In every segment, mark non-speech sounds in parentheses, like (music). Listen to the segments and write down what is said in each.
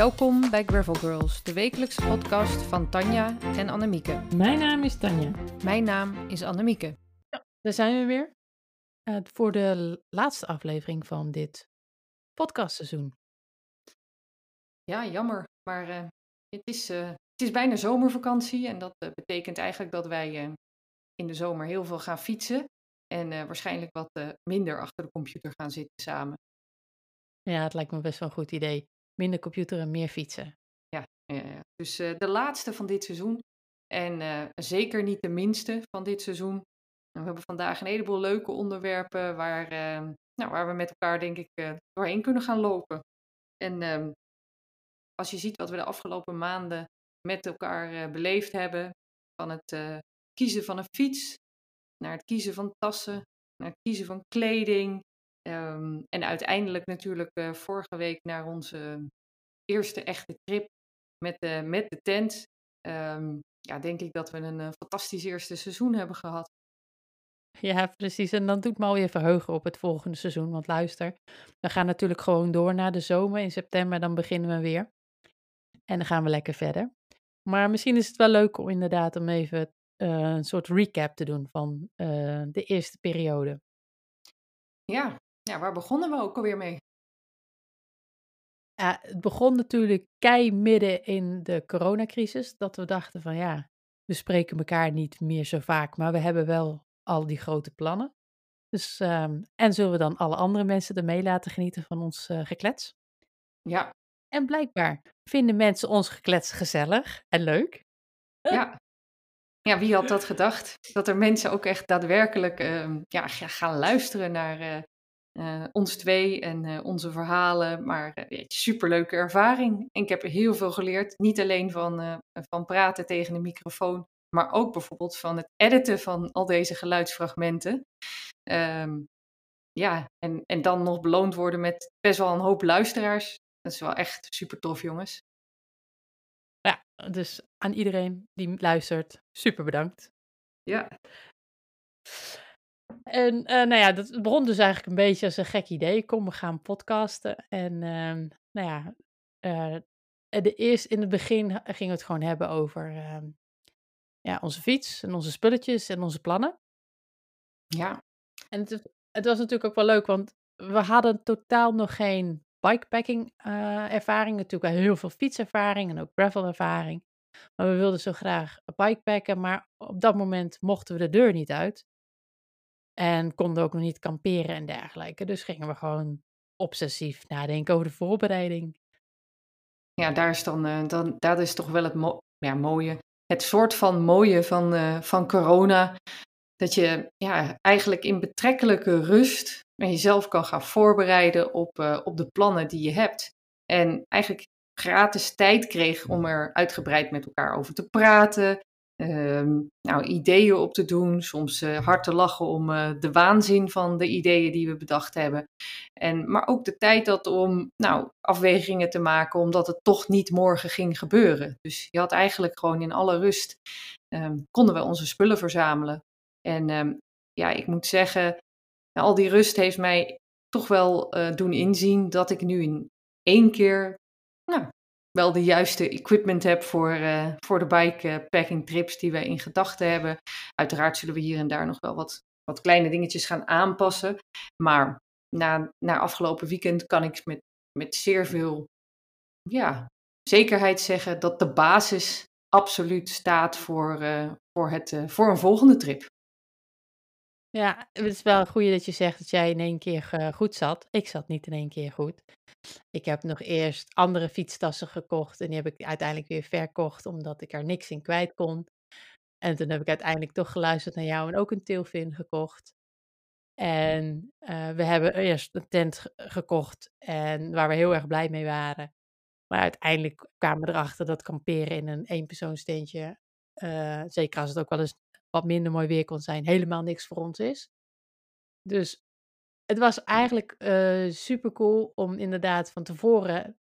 Welkom bij Gravel Girls, de wekelijkse podcast van Tanja en Annemieke. Mijn naam is Tanja. Mijn naam is Annemieke. Daar zijn we weer uh, voor de laatste aflevering van dit podcastseizoen. Ja, jammer, maar uh, het, is, uh, het is bijna zomervakantie en dat betekent eigenlijk dat wij in de zomer heel veel gaan fietsen en waarschijnlijk wat minder achter de computer gaan zitten samen. Ja, het lijkt me best wel een goed idee. Minder computer en meer fietsen. Ja, ja, ja. dus uh, de laatste van dit seizoen. En uh, zeker niet de minste van dit seizoen. we hebben vandaag een heleboel leuke onderwerpen waar, uh, nou, waar we met elkaar, denk ik, doorheen kunnen gaan lopen. En ehm, als je ziet wat we de afgelopen maanden met elkaar beleefd hebben, van het kiezen van een fiets, naar het kiezen van tassen, naar het kiezen van kleding, Um, en uiteindelijk natuurlijk uh, vorige week naar onze eerste echte trip met de, met de tent. Um, ja, denk ik dat we een uh, fantastisch eerste seizoen hebben gehad. Ja, precies. En dan doet me alweer verheugen op het volgende seizoen. Want luister, we gaan natuurlijk gewoon door naar de zomer. In september dan beginnen we weer. En dan gaan we lekker verder. Maar misschien is het wel leuk om inderdaad om even uh, een soort recap te doen van de eerste periode. Ja, ja, waar begonnen we ook alweer mee? Ja, het begon natuurlijk kei midden in de coronacrisis. Dat we dachten van ja, we spreken elkaar niet meer zo vaak, maar we hebben wel al die grote plannen. Dus, um, en zullen we dan alle andere mensen ermee laten genieten van ons uh, geklets? Ja. En blijkbaar vinden mensen ons geklets gezellig en leuk. Ja. Ja, wie had dat gedacht? Dat er mensen ook echt daadwerkelijk uh, ja, gaan luisteren naar, uh, uh, ons twee en uh, onze verhalen. Maar uh, superleuke ervaring. En ik heb er heel veel geleerd. Niet alleen van, van praten tegen de microfoon, maar ook bijvoorbeeld van het editen van al deze geluidsfragmenten. Um, ja, en, en dan nog beloond worden met best wel een hoop luisteraars. Dat is wel echt super tof, jongens. Ja, dus aan iedereen die luistert, super bedankt. Ja. En uh, nou ja, dat begon dus eigenlijk een beetje als een gek idee. Kom, we gaan podcasten. En uh, nou ja, uh, de eerst, in het begin gingen we het gewoon hebben over ehm, ja, onze fiets en onze spulletjes en onze plannen. Ja. En het, het, was natuurlijk ook wel leuk, want we hadden totaal nog geen bikepacking ervaring. Natuurlijk wel heel veel fietservaring en ook gravel ervaring. Maar we wilden zo graag bikepacken, maar op dat moment mochten we de deur niet uit. En konden ook nog niet kamperen en dergelijke. Dus gingen we gewoon obsessief nadenken over de voorbereiding. Ja, daar is dan, uh, dan dat is toch wel het ja, mooie. Het soort van mooie van, uh, van corona. Dat je ja, eigenlijk in betrekkelijke rust jezelf kan gaan voorbereiden op, uh, op de plannen die je hebt. En eigenlijk gratis tijd kreeg om er uitgebreid met elkaar over te praten. Ehm, nou, ideeën op te doen, soms uh, hard te lachen om uh, de waanzin van de ideeën die we bedacht hebben. En, maar ook de tijd dat om nou, afwegingen te maken, omdat het toch niet morgen ging gebeuren. Dus je had eigenlijk gewoon in alle rust, um, konden we onze spullen verzamelen. En um, ja, ik moet zeggen, al die rust heeft mij toch wel uh, doen inzien dat ik nu in één keer nou, wel de juiste equipment heb voor, uh, voor de bikepacking trips die we in gedachten hebben. Uiteraard zullen we hier en daar nog wel wat, wat kleine dingetjes gaan aanpassen. Maar na, na afgelopen weekend kan ik met, met zeer veel ja, zekerheid zeggen dat de basis absoluut staat voor, uh, voor, het, voor een volgende trip. Ja, het is wel een goede dat je zegt dat jij in één keer goed zat. Ik zat niet in één keer goed. Ik heb nog eerst andere fietstassen gekocht en die heb ik uiteindelijk weer verkocht omdat ik er niks in kwijt kon. En toen heb ik uiteindelijk toch geluisterd naar jou en ook een tailfin gekocht. En uh, we hebben eerst een tent gekocht en waar we heel erg blij mee waren. Maar uiteindelijk kwamen we erachter dat kamperen in een eenpersoonsteentje, uh, zeker als het ook wel eens wat minder mooi weer kon zijn, helemaal niks voor ons is. Dus het was eigenlijk uh, super cool om inderdaad van tevoren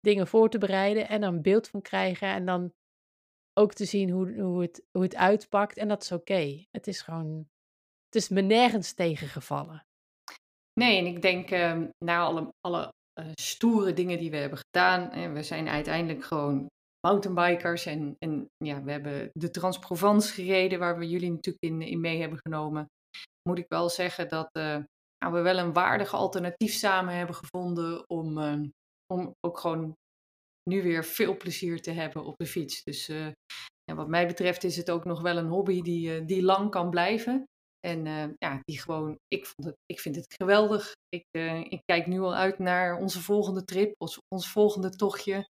dingen voor te bereiden en dan een beeld van krijgen en dan ook te zien hoe, hoe, het, hoe het uitpakt. En dat is oké. Het is gewoon, het is me nergens tegengevallen. Nee, en ik denk uh, na alle, alle stoere dingen die we hebben gedaan. En we zijn uiteindelijk gewoon mountainbikers. En, en ja, we hebben de Transprovence gereden, waar we jullie natuurlijk in, in mee hebben genomen. Moet ik wel zeggen dat uh, we wel een waardig alternatief samen hebben gevonden om, uh, om ook gewoon nu weer veel plezier te hebben op de fiets. Dus ja, wat mij betreft is het ook nog wel een hobby die, die lang kan blijven. En ja, die gewoon, ik, vond het, ik vind het geweldig. Ik, ik kijk nu al uit naar onze volgende trip, ons, ons volgende tochtje.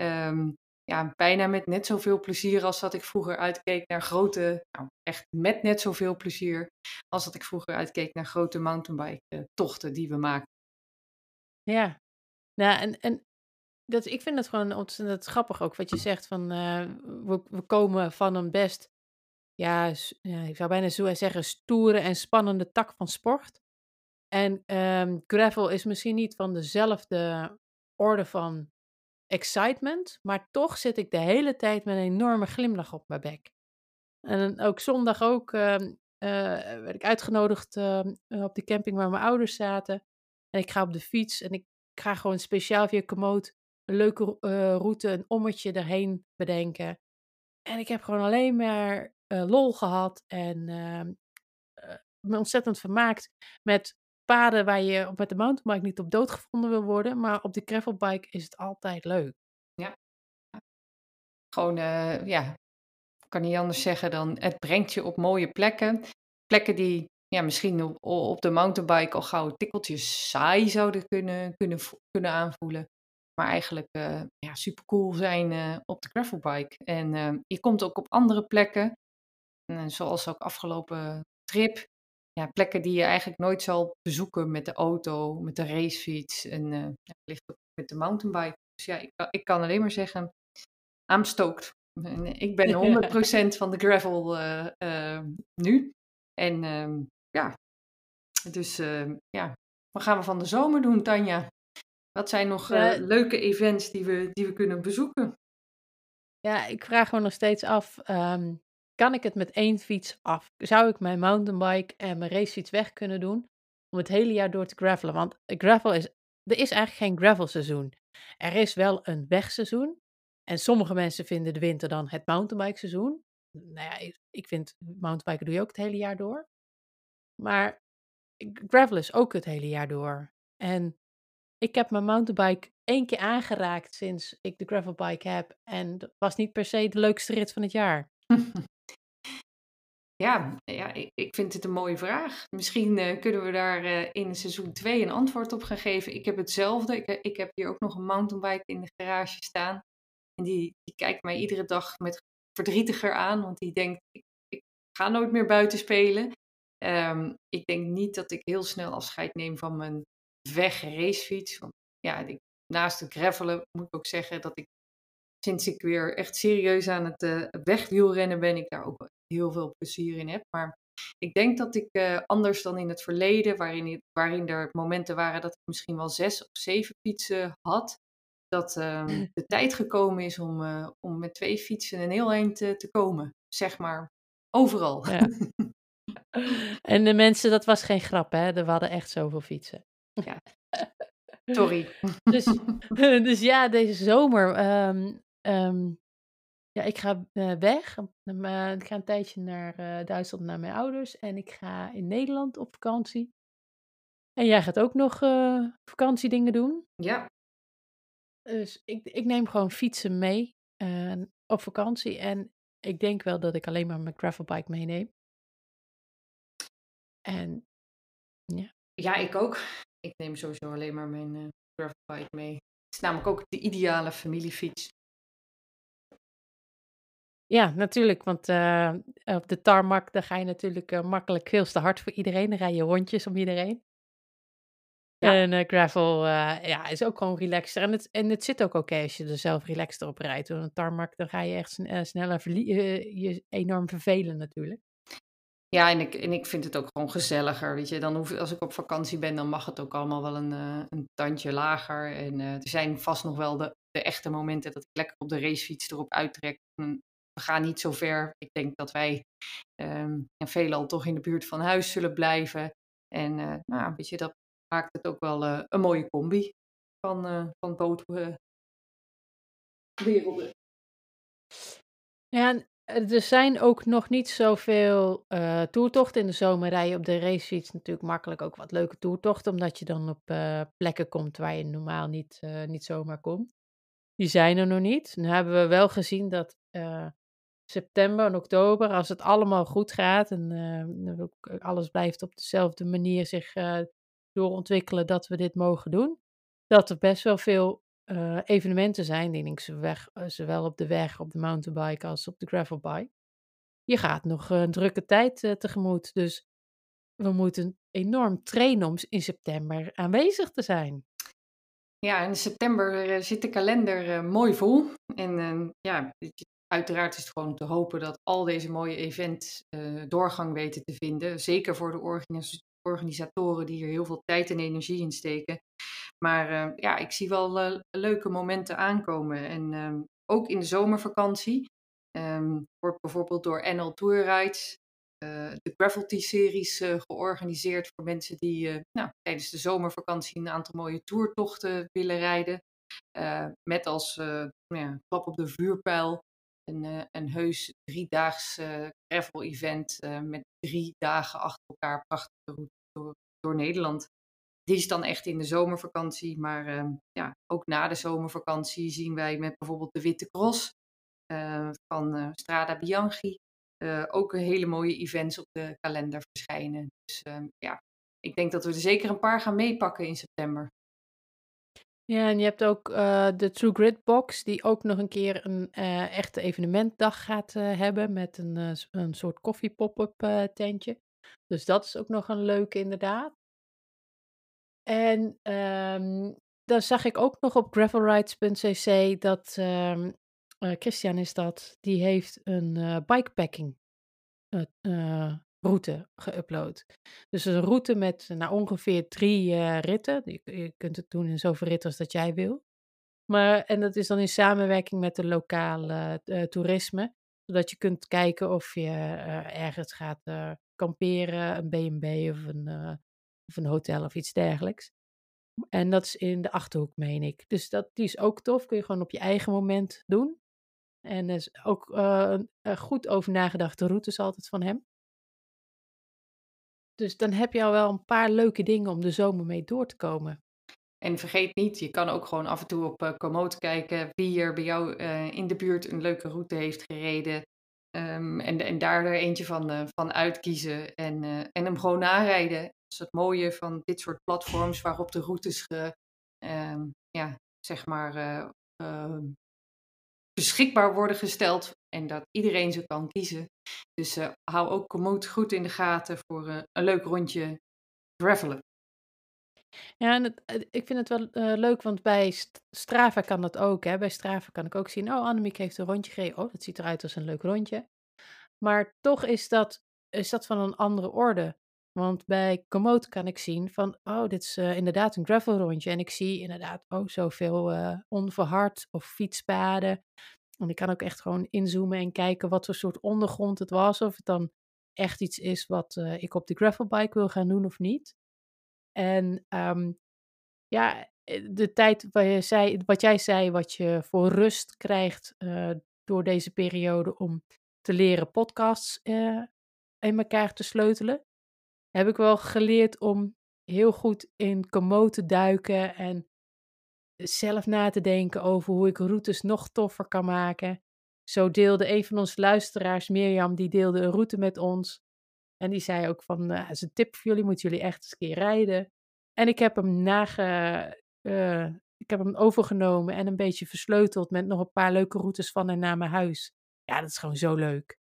Um, ja, bijna met net zoveel plezier als dat ik vroeger uitkeek naar grote, nou echt met net zoveel plezier als dat ik vroeger uitkeek naar grote mountainbike tochten die we maken. Ja, nou en, en dat, ik vind het gewoon ontzettend grappig ook wat je zegt van uh, we, we komen van een best ja, ja, ik zou bijna zo zeggen, stoere en spannende tak van sport. En um, gravel is misschien niet van dezelfde orde van excitement, maar toch zit ik de hele tijd met een enorme glimlach op mijn bek. En ook zondag ook uh, uh, werd ik uitgenodigd uh, op de camping waar mijn ouders zaten. En ik ga op de fiets en ik ga gewoon speciaal via Komoot een leuke eh, route, een ommetje erheen bedenken. En ik heb gewoon alleen maar lol gehad en uh, me ontzettend vermaakt met paden waar je met de mountainbike niet op dood gevonden wil worden, maar op de gravelbike is het altijd leuk. Ja. Gewoon, uh, ja, kan niet anders zeggen dan het brengt je op mooie plekken. Plekken die ja, misschien op, op de mountainbike al gauw tikkeltjes saai zouden kunnen, kunnen, kunnen aanvoelen. Maar eigenlijk uh, ja, super cool zijn uh, op de gravelbike. En je komt ook op andere plekken en zoals ook afgelopen trip. Ja, plekken die je eigenlijk nooit zal bezoeken met de auto, met de racefiets en uh, ligt ook met de mountainbike. Dus ja, ik, ik kan alleen maar zeggen, I'm stoked. Ik ben (laughs) 100% van de gravel uh, uh, nu. En uh, ja, dus ja, wat gaan we van de zomer doen, Tanja? Wat zijn nog leuke events die we, die we kunnen bezoeken? Ja, ik vraag me nog steeds af, um, kan ik het met één fiets af? Zou ik mijn mountainbike en mijn racefiets weg kunnen doen om het hele jaar door te gravelen? Want gravel is, er is eigenlijk geen gravelseizoen. Er is wel een wegseizoen. En sommige mensen vinden de winter dan het mountainbike seizoen. Nou ja, ik vind mountainbiken doe je ook het hele jaar door. Maar gravel is ook het hele jaar door. En ik heb mijn mountainbike één keer aangeraakt sinds ik de gravelbike heb. En dat was niet per se de leukste rit van het jaar. (laughs) Ja, ja ik, vind het een mooie vraag. Misschien uh, kunnen we daar uh, in seizoen 2 een antwoord op gaan geven. Ik heb hetzelfde. Ik, ik heb hier ook nog een mountainbike in de garage staan. En die, die kijkt mij iedere dag met verdrietiger aan, want die denkt: ik, ga nooit meer buiten spelen. Um, ik denk niet dat ik heel snel afscheid neem van mijn weg racefiets. Want ja, naast het gravelen moet ik ook zeggen dat ik sinds ik weer echt serieus aan het wegwielrennen ben, ik daar ook heel veel plezier in heb. Maar ik denk dat ik uh, anders dan in het verleden, waarin, waarin er momenten waren dat ik misschien wel zes of zeven fietsen had, dat uh, (laughs) de tijd gekomen is om, uh, om met twee fietsen een heel eind te, te komen. Zeg maar overal. Ja. (laughs) en de mensen, dat was geen grap, hè? Er hadden echt zoveel fietsen. Ja. (laughs) Sorry. dus, dus ja, deze zomer. Um, um, ja, ik ga uh, weg. Uh, ik ga een tijdje naar uh, Duitsland naar mijn ouders. En ik ga in Nederland op vakantie. En jij gaat ook nog vakantiedingen doen? Ja. Dus ik, ik neem gewoon fietsen mee op vakantie. En ik denk wel dat ik alleen maar mijn gravelbike meeneem. En ja. Ja, ik ook. Ik neem sowieso alleen maar mijn gravelbike mee. Het is namelijk ook de ideale familiefiets. Ja, natuurlijk, want uh, op de tarmac daar ga je natuurlijk uh, makkelijk veel te hard voor iedereen. Dan rij je rondjes om iedereen. Ja. En uh, gravel ja, is ook gewoon relaxter. En het, en het zit ook oké als je er zelf relaxter op rijdt. Want een tarmac, dan ga je echt sneller je enorm vervelen natuurlijk. Ja, en ik, en ik vind het ook gewoon gezelliger. Weet je, dan hoef, als ik op vakantie ben, dan mag het ook allemaal wel een, een tandje lager. En er zijn vast nog wel de, de echte momenten dat ik lekker op de racefiets erop uittrek we gaan niet zo ver. Ik denk dat wij um, veelal toch in de buurt van huis zullen blijven. En uh, nou, dat maakt het ook wel uh, een mooie combi. van, uh, van bootwerelden. Ja, er zijn ook nog niet zoveel toertochten in de zomer. Rij je op de racefiets natuurlijk makkelijk ook wat leuke toertochten, omdat je dan op plekken komt waar je normaal niet, niet zomaar komt. Die zijn er nog niet. Nu hebben we wel gezien dat september en oktober, als het allemaal goed gaat en alles blijft op dezelfde manier zich doorontwikkelen, dat we dit mogen doen, dat er best wel veel evenementen zijn, denk ik, zowel, op de weg, op de mountainbike als op de gravelbike. Je gaat nog een drukke tijd tegemoet, dus we moeten enorm trainen om in september aanwezig te zijn. Ja, in september zit de kalender mooi vol. En ja, uiteraard is het gewoon te hopen dat al deze mooie events doorgang weten te vinden. Zeker voor de organis organisatoren die er heel veel tijd en energie in steken. Maar uh, ja, ik zie wel uh, leuke momenten aankomen. En um, ook in de zomervakantie um, wordt bijvoorbeeld door NL Tour Rides de Gravelty-series georganiseerd voor mensen die nou, tijdens de zomervakantie een aantal mooie toertochten willen rijden. met als nou klap op de vuurpijl een, een heus driedaags gravel-event met drie dagen achter elkaar prachtige routes door, door Nederland die is dan echt in de zomervakantie. Maar uh, ja, ook na de zomervakantie zien wij met bijvoorbeeld de Witte Cross uh, van Strada Bianchi eh, ook hele mooie events op de kalender verschijnen. Dus ehm, ja, ik denk dat we er zeker een paar gaan meepakken in september. Ja, en je hebt ook de True Grid Box, die ook nog een keer een echte evenementdag gaat hebben met een, een soort koffie pop-up tentje. Dus dat is ook nog een leuke inderdaad. En um, dan zag ik ook nog op gravelrides.cc dat uh, Christian is dat, die heeft een bikepacking route geüpload. Dus een route met nou, ongeveer drie ritten. Je, kunt het doen in zoveel ritten als dat jij wil. Maar, en dat is dan in samenwerking met de lokale toerisme. Zodat je kunt kijken of je ergens gaat kamperen, een B&B of een of een hotel of iets dergelijks. En dat is in de achterhoek, meen ik. Dus dat, die is ook tof. Kun je gewoon op je eigen moment doen. En er is ook uh, goed over nagedachte routes altijd van hem. Dus dan heb je al wel een paar leuke dingen om de zomer mee door te komen. En vergeet niet, je kan ook gewoon af en toe op uh, Komoot kijken wie er bij jou uh, in de buurt een leuke route heeft gereden. Um, en, en daar er eentje van, uh, van uitkiezen en, en hem gewoon narijden is het mooie van dit soort platforms waarop de routes ge, uh, ja, zeg maar, uh, beschikbaar worden gesteld en dat iedereen ze kan kiezen. Dus eh, hou ook Komoot goed in de gaten voor een leuk rondje gravelen. Ja, en het, ik vind het wel leuk, want bij Strava kan dat ook. Hè. Bij Strava kan ik ook zien, oh, Annemiek heeft een rondje gereden. Oh, dat ziet eruit als een leuk rondje. Maar toch is dat, is dat van een andere orde. Want bij Komoot kan ik zien van, oh, dit is uh, inderdaad een gravel rondje. En ik zie inderdaad, oh, zoveel uh, onverhard of fietspaden. En ik kan ook echt gewoon inzoomen en kijken wat voor soort ondergrond het was. Of het dan echt iets is wat uh, ik op de gravelbike wil gaan doen of niet. En um, ja, de tijd waar je zei, wat jij zei, wat je voor rust krijgt door deze periode om te leren podcasts in elkaar te sleutelen heb ik wel geleerd om heel goed in Komoot te duiken en zelf na te denken over hoe ik routes nog toffer kan maken. Zo deelde een van onze luisteraars, Mirjam, die deelde een route met ons. En die zei ook van, uh, is een tip voor jullie, moeten jullie echt eens een keer rijden. En ik heb hem nage, uh, ik heb hem overgenomen en een beetje versleuteld met nog een paar leuke routes van en naar mijn huis. Ja, dat is gewoon zo leuk.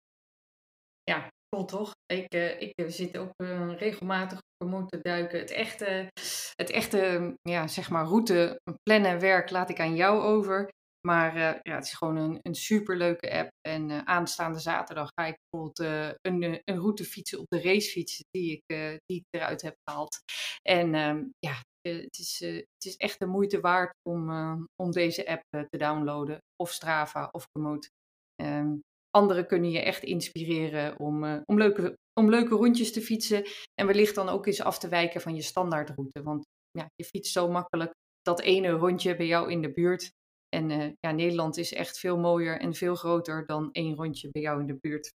Cool toch? Ik, uh, ik eh, zit ook uh, regelmatig op moeten duiken. Het echte, het echte ja, zeg maar route plannen werk laat ik aan jou over. Maar ja, het is gewoon een, een superleuke app. En aanstaande zaterdag ga ik bijvoorbeeld een, een route fietsen op de racefiets die ik, die eruit heb gehaald. En ehm, ja, het, is, het is echt de moeite waard om, om deze app te downloaden. Of Strava of Komoot. Anderen kunnen je echt inspireren om, uh, om, leuke, om leuke rondjes te fietsen. En wellicht dan ook eens af te wijken van je standaardroute. Want ja, je fietst zo makkelijk dat ene rondje bij jou in de buurt. En ja, Nederland is echt veel mooier en veel groter dan één rondje bij jou in de buurt.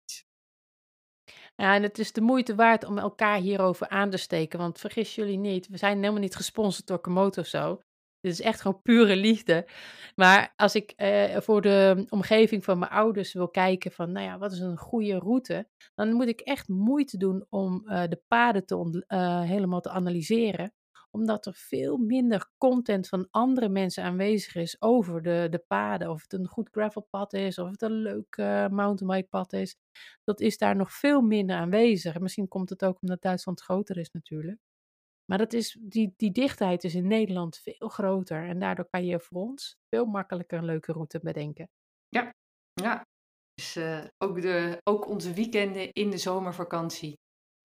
Ja, en het is de moeite waard om elkaar hierover aan te steken. Want vergis jullie niet, we zijn helemaal niet gesponsord door Komoot of zo. Dit is echt gewoon pure liefde. Maar als ik eh, voor de omgeving van mijn ouders wil kijken van, nou ja, wat is een goede route? Dan moet ik echt moeite doen om uh, de paden te uh, helemaal te analyseren omdat er veel minder content van andere mensen aanwezig is over de, de paden. Of het een goed gravelpad is, of het een leuk mountainbikepad is. Dat is daar nog veel minder aanwezig. En misschien komt het ook omdat Duitsland groter is natuurlijk. Maar dat is, die, die dichtheid is in Nederland veel groter. En daardoor kan je voor ons veel makkelijker een leuke route bedenken. Ja, ja. Dus uh, ook, de, ook onze weekenden in de zomervakantie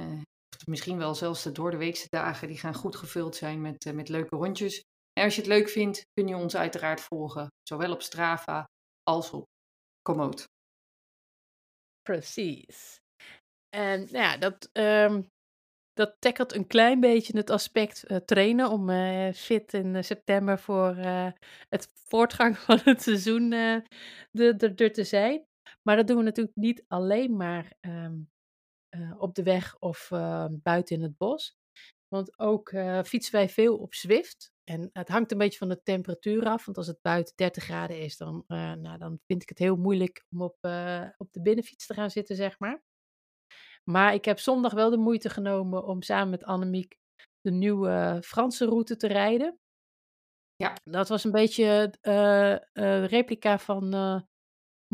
uh, misschien wel zelfs de doordeweekse dagen, die gaan goed gevuld zijn met, uh, met leuke rondjes. En als je het leuk vindt, kun je ons uiteraard volgen, zowel op Strava als op Komoot. Precies. En nou ja, dat, um, dat tackelt een klein beetje het aspect uh, trainen om uh, fit in september voor het voortgang (laughs) van het seizoen er te zijn. Maar dat doen we natuurlijk niet alleen maar uh, op de weg of uh, buiten in het bos. Want ook fietsen wij veel op Zwift. En het hangt een beetje van de temperatuur af. Want als het buiten 30 graden is, dan, nou, dan vind ik het heel moeilijk om op, op de binnenfiets te gaan zitten, zeg maar. Maar ik heb zondag wel de moeite genomen om samen met Annemiek de nieuwe Franse route te rijden. Ja. Dat was een beetje uh, replica van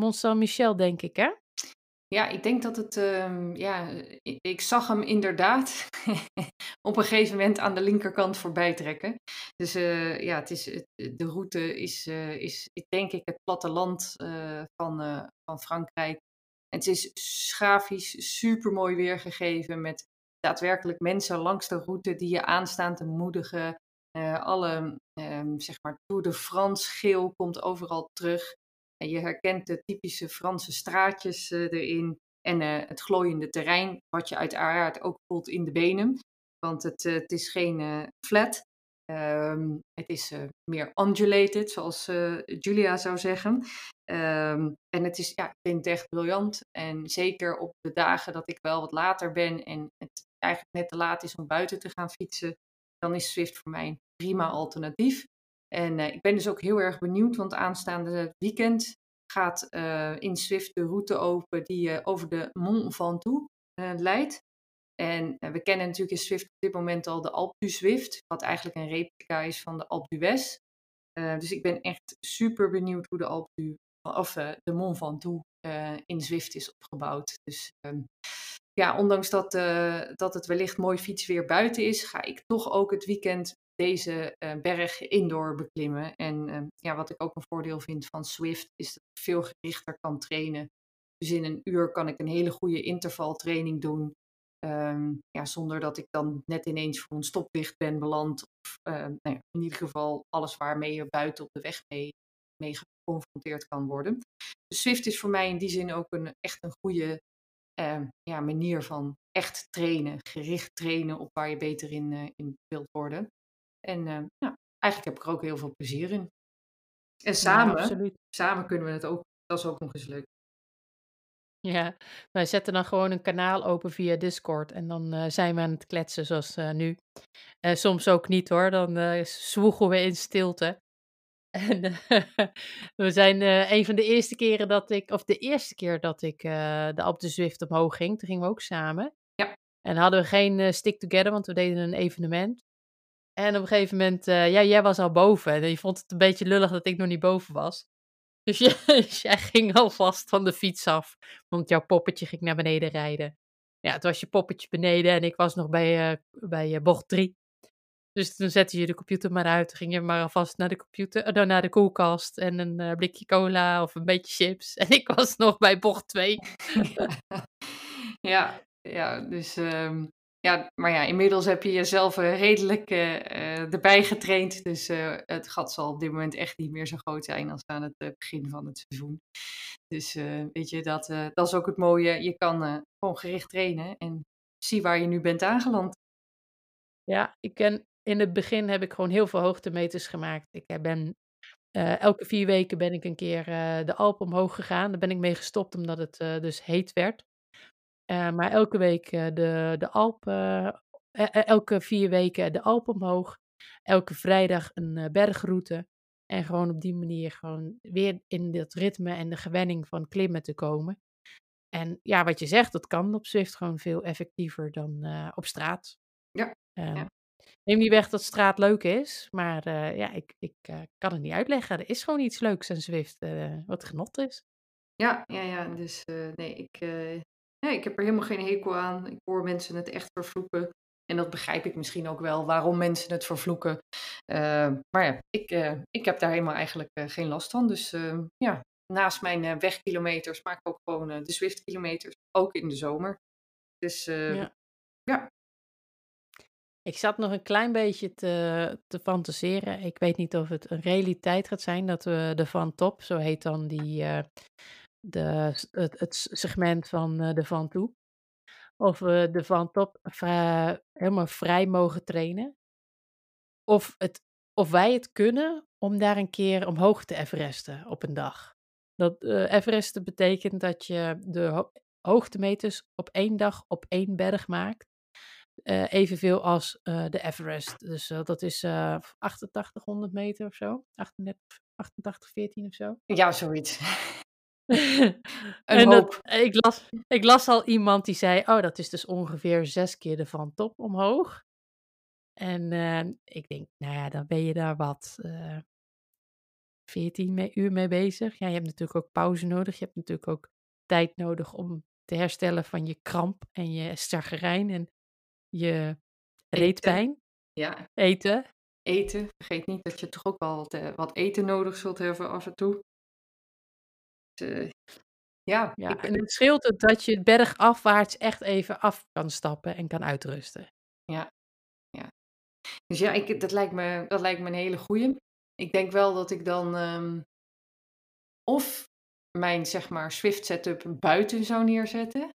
Mont Saint-Michel, denk ik, hè? Ja, ik denk dat het, uh, ja, ik zag hem inderdaad (laughs) op een gegeven moment aan de linkerkant voorbij trekken. Dus uh, ja, het is, de route is, uh, is, denk ik, het platteland van, van Frankrijk. Het is grafisch super mooi weergegeven met daadwerkelijk mensen langs de route die je aanstaan te moedigen. alle, um, zeg maar, Tour de France geel komt overal terug. En je herkent de typische Franse straatjes uh, erin en uh, het glooiende terrein, wat je uiteraard ook voelt in de benen. Want het, het is geen flat, um, het is meer undulated, zoals Julia zou zeggen. Um, en het is, ja, ik vind het echt briljant. En zeker op de dagen dat ik wel wat later ben en het eigenlijk net te laat is om buiten te gaan fietsen, dan is Swift voor mij een prima alternatief. En uh, ik ben dus ook heel erg benieuwd, want aanstaande weekend gaat uh, in Swift de route open die uh, over de Mont Ventoux leidt. En we kennen natuurlijk in Swift op dit moment al de Alpe du Zwift, wat eigenlijk een replica is van de Alpe d'Huez. dus ik ben echt super benieuwd hoe de Alpe du, of de Mont Ventoux in Zwift is opgebouwd. Dus um, ja, ondanks dat, dat het wellicht mooi fietsweer buiten is, ga ik toch ook het weekend deze berg indoor beklimmen. En uh, ja, wat ik ook een voordeel vind van Swift is dat ik veel gerichter kan trainen. Dus in een uur kan ik een hele goede intervaltraining doen. Um, ja, zonder dat ik dan net ineens voor een stoplicht ben beland. Of nou ja, in ieder geval alles waarmee je buiten op de weg mee, mee geconfronteerd kan worden. Dus Swift is voor mij in die zin ook een, echt een goede ehm, ja, manier van echt trainen. Gericht trainen op waar je beter in, in wilt worden. En uh, nou, eigenlijk heb ik er ook heel veel plezier in. En samen, ja, samen kunnen we het ook, dat is ook nog eens leuk. Ja, wij zetten dan gewoon een kanaal open via Discord en dan uh, zijn we aan het kletsen zoals uh, nu. Uh, soms ook niet hoor, dan zwoegen we in stilte. En (laughs) we zijn een van de eerste keren dat ik, of de eerste keer dat ik de Alp de Zwift omhoog ging, toen gingen we ook samen. Ja. En hadden we geen stick together, want we deden een evenement. En op een gegeven moment, ja, jij was al boven. En je vond het een beetje lullig dat ik nog niet boven was. Dus, je, (laughs) dus jij ging alvast van de fiets af. Want jouw poppetje ging naar beneden rijden. Ja, toen was je poppetje beneden en ik was nog bij, bij bocht 3. Dus toen zette je de computer maar uit. ging je maar alvast naar de computer, uh, naar de koelkast. En een blikje cola of een beetje chips. (laughs) En ik was nog bij bocht 2. (laughs) ja, ja, dus um, ja, maar ja, inmiddels heb je jezelf uh, redelijk uh, erbij getraind. Dus het gat zal op dit moment echt niet meer zo groot zijn als aan het begin van het seizoen. Dus weet je, dat, dat is ook het mooie. Je kan gewoon gericht trainen en zie waar je nu bent aangeland. Ja, ik ken in het begin heb ik gewoon heel veel hoogtemeters gemaakt. Ik eh, ben eh, elke vier weken ben ik een keer uh, de Alp omhoog gegaan. Daar ben ik mee gestopt omdat het uh, dus heet werd. maar elke week de, de Alp, elke vier weken de Alp omhoog. Elke vrijdag een bergroute. En gewoon op die manier gewoon weer in dat ritme en de gewenning van klimmen te komen. En ja, wat je zegt, dat kan op Zwift gewoon veel effectiever dan op straat. Ja. Ehm, ja. Neem niet weg dat straat leuk is, maar uh, ja, ik, ik uh, kan het niet uitleggen. Er is gewoon iets leuks aan Zwift, uh, wat genot is. Ja, ja, ja. Dus nee, ik, nee, ik heb er helemaal geen hekel aan. Ik hoor mensen het echt vervloeken. En dat begrijp ik misschien ook wel, waarom mensen het vervloeken. maar ja, ik, ik heb daar helemaal eigenlijk geen last van. Dus ja, naast mijn wegkilometers maak ik ook gewoon de Zwift-kilometers, ook in de zomer. Dus ja. ja, ik zat nog een klein beetje te, te fantaseren. Ik weet niet of het een realiteit gaat zijn dat we de Van Top, zo heet dan die, uh, de, het, segment van uh, de Van Toe, of we de Van Top helemaal vrij mogen trainen. Of, het, of wij het kunnen om daar een keer omhoog te Everesten op een dag. Dat uh, Everesten betekent dat je de ho hoogtemeters op één dag op één berg maakt. Uh, evenveel als uh, de Everest. Dus uh, dat is 8800 meter of zo. 38, 88, 14 of zo. Ja, zoiets. (laughs) en dat, ik, las, ik las al iemand die zei: Oh, dat is dus ongeveer zes keer de van top omhoog. En ik denk, nou ja, dan ben je daar wat 14 mee, uur mee bezig. Ja, je hebt natuurlijk ook pauze nodig. Je hebt natuurlijk ook tijd nodig om te herstellen van je kramp en je stargerijn. En je reetpijn. Ja. Eten. Eten. Vergeet niet dat je toch ook wel wat, eh, wat eten nodig zult hebben af en toe. Dus, uh, ja, ja ik, en het scheelt het dat je bergafwaarts echt even af kan stappen en kan uitrusten. Ja, ja. Dus ja, ik, dat, lijkt me, dat lijkt me een hele goeie. Ik denk wel dat ik dan um, of mijn zeg maar Swift setup buiten zou neerzetten.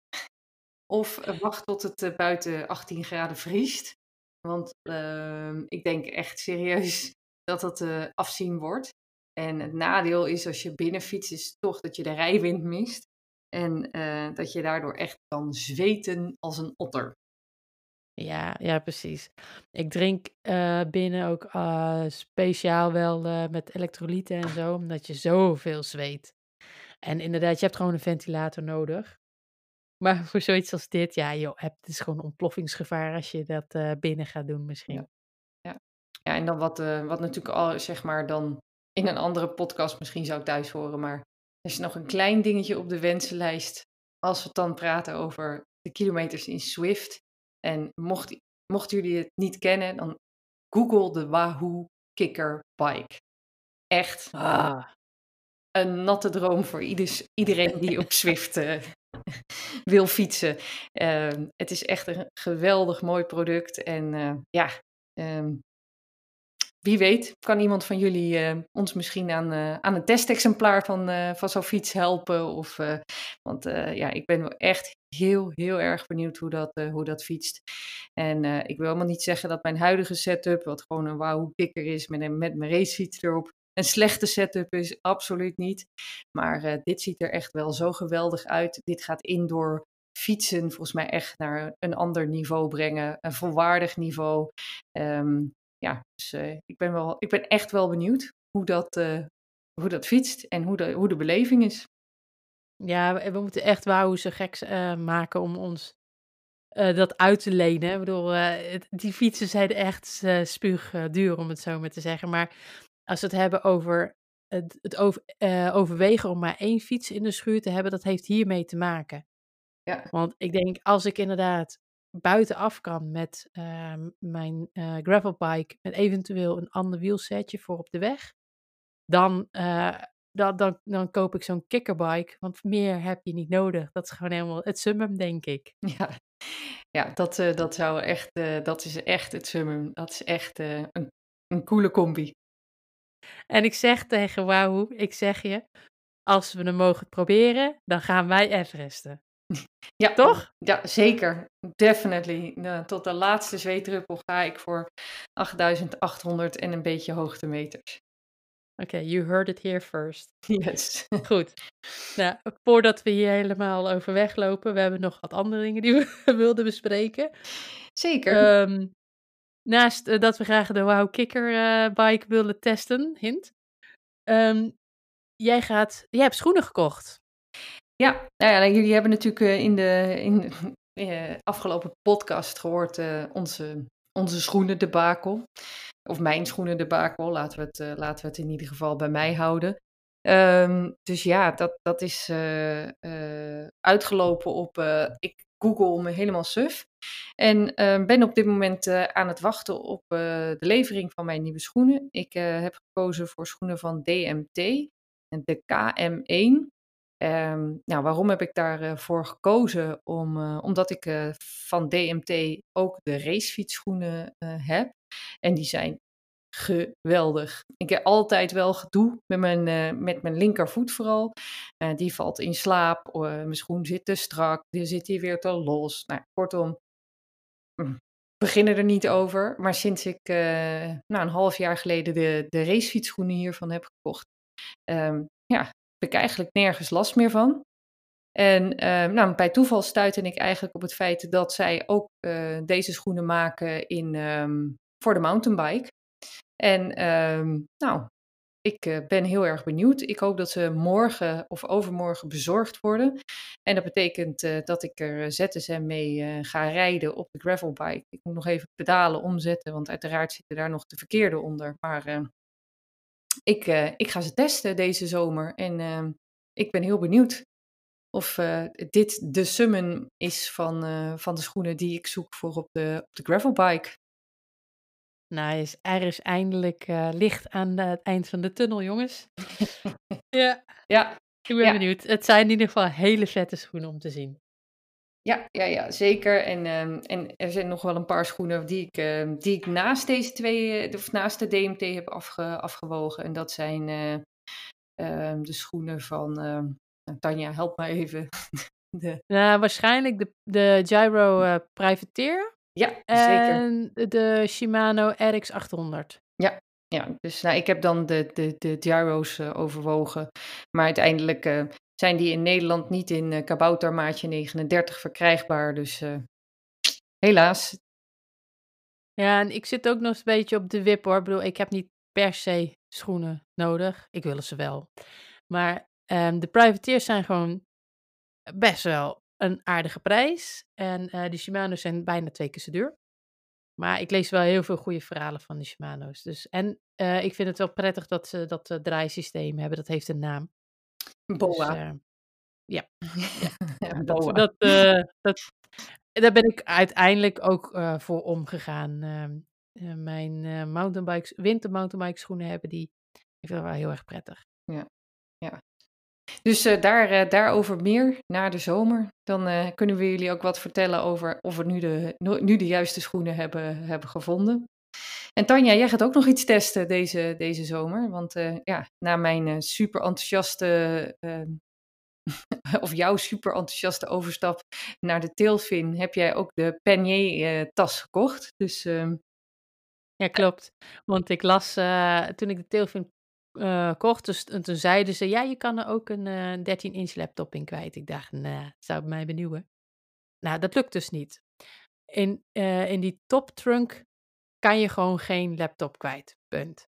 Of eh, wacht tot het eh, buiten 18 graden vriest. Want uh, ik denk echt serieus (laughs) dat dat uh, afzien wordt. En het nadeel is als je binnen fietst, is toch dat je de rijwind mist. En dat je daardoor echt kan zweten als een otter. Ja, ja, precies. Ik drink binnen ook speciaal wel met elektrolyten en zo, omdat je zoveel zweet. En inderdaad, je hebt gewoon een ventilator nodig. Maar voor zoiets als dit, ja joh, het is gewoon ontploffingsgevaar als je dat uh, binnen gaat doen misschien. Ja, ja. ja en dan wat, uh, wat natuurlijk al, zeg maar, dan in een andere podcast misschien zou thuis horen, maar er is nog een klein dingetje op de wensenlijst als we dan praten over de kilometers in Swift. En mocht, mochten jullie het niet kennen, dan google de Wahoo Kicker Bike. Echt ah. een natte droom voor iedereen die op (laughs) Swift uh, (laughs) wil fietsen. Uh, het is echt een geweldig mooi product. En uh, ja, um, wie weet kan iemand van jullie uh, ons misschien aan, aan een testexemplaar van, van zo'n fiets helpen. Of, want ja, ik ben echt heel, heel erg benieuwd hoe dat, hoe dat fietst. En ik wil helemaal niet zeggen dat mijn huidige setup, wat gewoon een wauw kikker is met, met mijn racefiets erop, een slechte setup is, absoluut niet. Maar uh, dit ziet er echt wel zo geweldig uit. Dit gaat indoor fietsen volgens mij echt naar een ander niveau brengen. Een volwaardig niveau. Um, ja, dus uh, ik, ben wel, ik ben echt wel benieuwd hoe dat, uh, hoe dat fietst en hoe de, hoe de beleving is. Ja, we, moeten echt wauw zo gek maken om ons dat uit te lenen. Ik bedoel, het, die fietsen zijn echt spuugduur, om het zo maar te zeggen. Maar als we het hebben over het, het over, uh, overwegen om maar één fiets in de schuur te hebben, dat heeft hiermee te maken. Ja. Want ik denk, als ik inderdaad buitenaf kan met uh, mijn uh, gravelbike, met eventueel een ander wielsetje voor op de weg, dan, dan, dan, dan koop ik zo'n kickerbike, want meer heb je niet nodig. Dat is gewoon helemaal het summum, denk ik. (laughs) Ja, ja dat, dat, zou echt, dat is echt het summum. Dat is echt een, een coole combi. En ik zeg tegen Wahoo, ik zeg je, als we hem mogen proberen, dan gaan wij Everesten. (laughs) Ja, Toch? Ja, zeker. Definitely. Tot de laatste zweetdruppel ga ik voor 8800 en een beetje hoogtemeters. Oké, you heard it here first. Yes. Goed. Nou, voordat we hier helemaal over weglopen, we hebben nog wat andere dingen die we (laughs) wilden bespreken. Zeker. Um, naast uh, dat we graag de Wow Kicker uh, bike willen testen, hint. Um, jij gaat, jij hebt schoenen gekocht. Ja, nou ja, jullie hebben natuurlijk uh, in de in, (laughs) afgelopen podcast gehoord onze, onze schoenen debakel. Of mijn schoenen debakel, laten we het, laten we het in ieder geval bij mij houden. Um, dus ja, dat, dat is uitgelopen op, ik Google me helemaal suf. En uh, ben op dit moment uh, aan het wachten op uh, de levering van mijn nieuwe schoenen. Ik heb gekozen voor schoenen van DMT, de KM1. Um, nou, waarom heb ik daarvoor gekozen? Om, omdat ik van DMT ook de racefietsschoenen heb. En die zijn geweldig. Ik heb altijd wel gedoe met mijn, uh, met mijn linkervoet vooral. Uh, die valt in slaap. Uh, mijn schoen zit te strak. Die zit hier weer te los. Nou, kortom, mm, beginnen er niet over. Maar sinds ik nou, een half jaar geleden de, de racefietsschoenen hiervan heb gekocht, um, ja, heb ik eigenlijk nergens last meer van. En nou, bij toeval stuitte ik eigenlijk op het feit dat zij ook deze schoenen maken in, um, voor de mountainbike. En um, nou, ik uh, ben heel erg benieuwd. Ik hoop dat ze morgen of overmorgen bezorgd worden. En dat betekent uh, dat ik er ZSM mee ga rijden op de gravelbike. Ik moet nog even pedalen omzetten, want uiteraard zitten daar nog de verkeerde onder. Maar ehm, ik, ik ga ze testen deze zomer. En ehm, ik ben heel benieuwd of dit de summen is van, van de schoenen die ik zoek voor op de, op de gravelbike. Nice. Er is eindelijk uh, licht aan het eind van de tunnel, jongens. (laughs) ja. Ja. Ik ben ja. benieuwd. Het zijn in ieder geval hele vette schoenen om te zien. Ja, ja, ja zeker. En, um, en er zijn nog wel een paar schoenen die ik, uh, die ik naast deze twee, of naast de DMT heb afge, afgewogen. En dat zijn uh, uh, de schoenen van, ehm, Tanja, help me even. (laughs) de... Nou, waarschijnlijk de, de Gyro Privateer. Ja, zeker. En de Shimano RX800. Ja, ja dus nou, ik heb dan de, de, de gyro's uh, overwogen. Maar uiteindelijk uh, zijn die in Nederland niet in uh, kaboutermaatje 39 verkrijgbaar. Dus helaas. Ja, en ik zit ook nog een beetje op de wip hoor. Ik bedoel, ik heb niet per se schoenen nodig. Ik wil ze wel. Maar um, de privateers zijn gewoon best wel een aardige prijs. En uh, die Shimano's zijn bijna twee keer zo duur. Maar ik lees wel heel veel goede verhalen van de Shimano's. Dus, en uh, ik vind het wel prettig dat ze dat uh, draaisysteem hebben. Dat heeft een naam. Boa. Dus, ja. ja. ja (laughs) dat, dat, dat, daar ben ik uiteindelijk ook voor omgegaan. Ehm, mijn mountainbikes, winter mountainbike schoenen hebben die. Ik vind dat wel heel erg prettig. Ja, ja. Dus uh, daar, uh, daarover meer na de zomer. Dan uh, kunnen we jullie ook wat vertellen over of we nu de, nu de juiste schoenen hebben, hebben gevonden. En Tanja, jij gaat ook nog iets testen deze, deze zomer. Want ja, na mijn super enthousiaste, ehm, (laughs) of jouw super enthousiaste overstap naar de Tailfin, heb jij ook de Penier tas gekocht. Dus... ehm, Ja, klopt. Want ik las toen ik de Tailfin uh, kocht. Dus, en toen zeiden ze, ja, je kan er ook een uh, 13-inch laptop in kwijt. Ik dacht, nou, nah, zou mij benieuwen. Nou, dat lukt dus niet. In, uh, in die top trunk kan je gewoon geen laptop kwijt. Punt.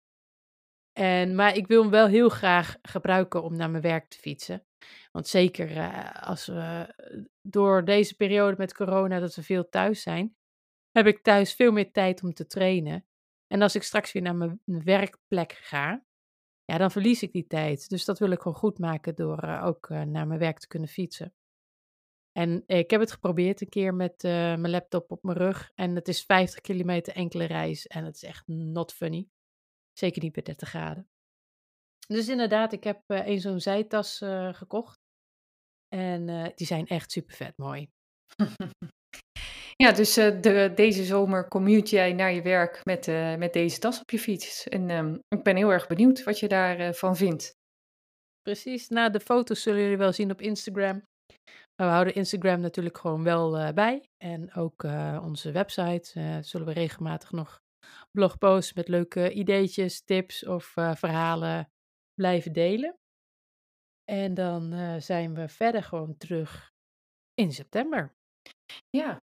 En, maar ik wil hem wel heel graag gebruiken om naar mijn werk te fietsen. Want zeker als we door deze periode met corona dat we veel thuis zijn, heb ik thuis veel meer tijd om te trainen. En als ik straks weer naar mijn werkplek ga, ja, dan verlies ik die tijd. Dus dat wil ik gewoon goed maken door uh, ook uh, naar mijn werk te kunnen fietsen. En ik heb het geprobeerd een keer met mijn laptop op mijn rug. En het is 50 kilometer enkele reis. En het is echt not funny. Zeker niet bij 30 graden. Dus inderdaad, ik heb een zo'n zijtas gekocht. En die zijn echt super vet mooi. (laughs) Ja, dus uh, de, deze zomer commute jij naar je werk met, uh, met deze tas op je fiets. En um, ik ben heel erg benieuwd wat je daarvan uh, vindt. Precies, nou de foto's zullen jullie wel zien op Instagram. We houden Instagram natuurlijk gewoon wel eh, bij. En ook eh, onze website eh, zullen we regelmatig nog blogposts met leuke ideetjes, tips of verhalen blijven delen. En dan zijn we verder gewoon terug in september. Ja,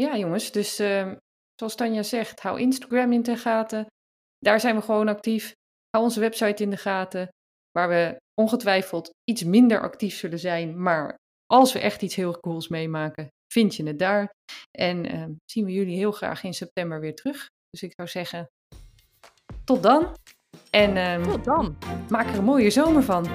ja jongens. Dus ehm, zoals Tanja zegt, hou Instagram in de gaten. Daar zijn we gewoon actief. Hou onze website in de gaten. Waar we ongetwijfeld iets minder actief zullen zijn. Maar als we echt iets heel cools meemaken, vind je het daar. En uh, zien we jullie heel graag in september weer terug. Dus ik zou zeggen, tot dan. En uh, tot dan. maak er een mooie zomer van.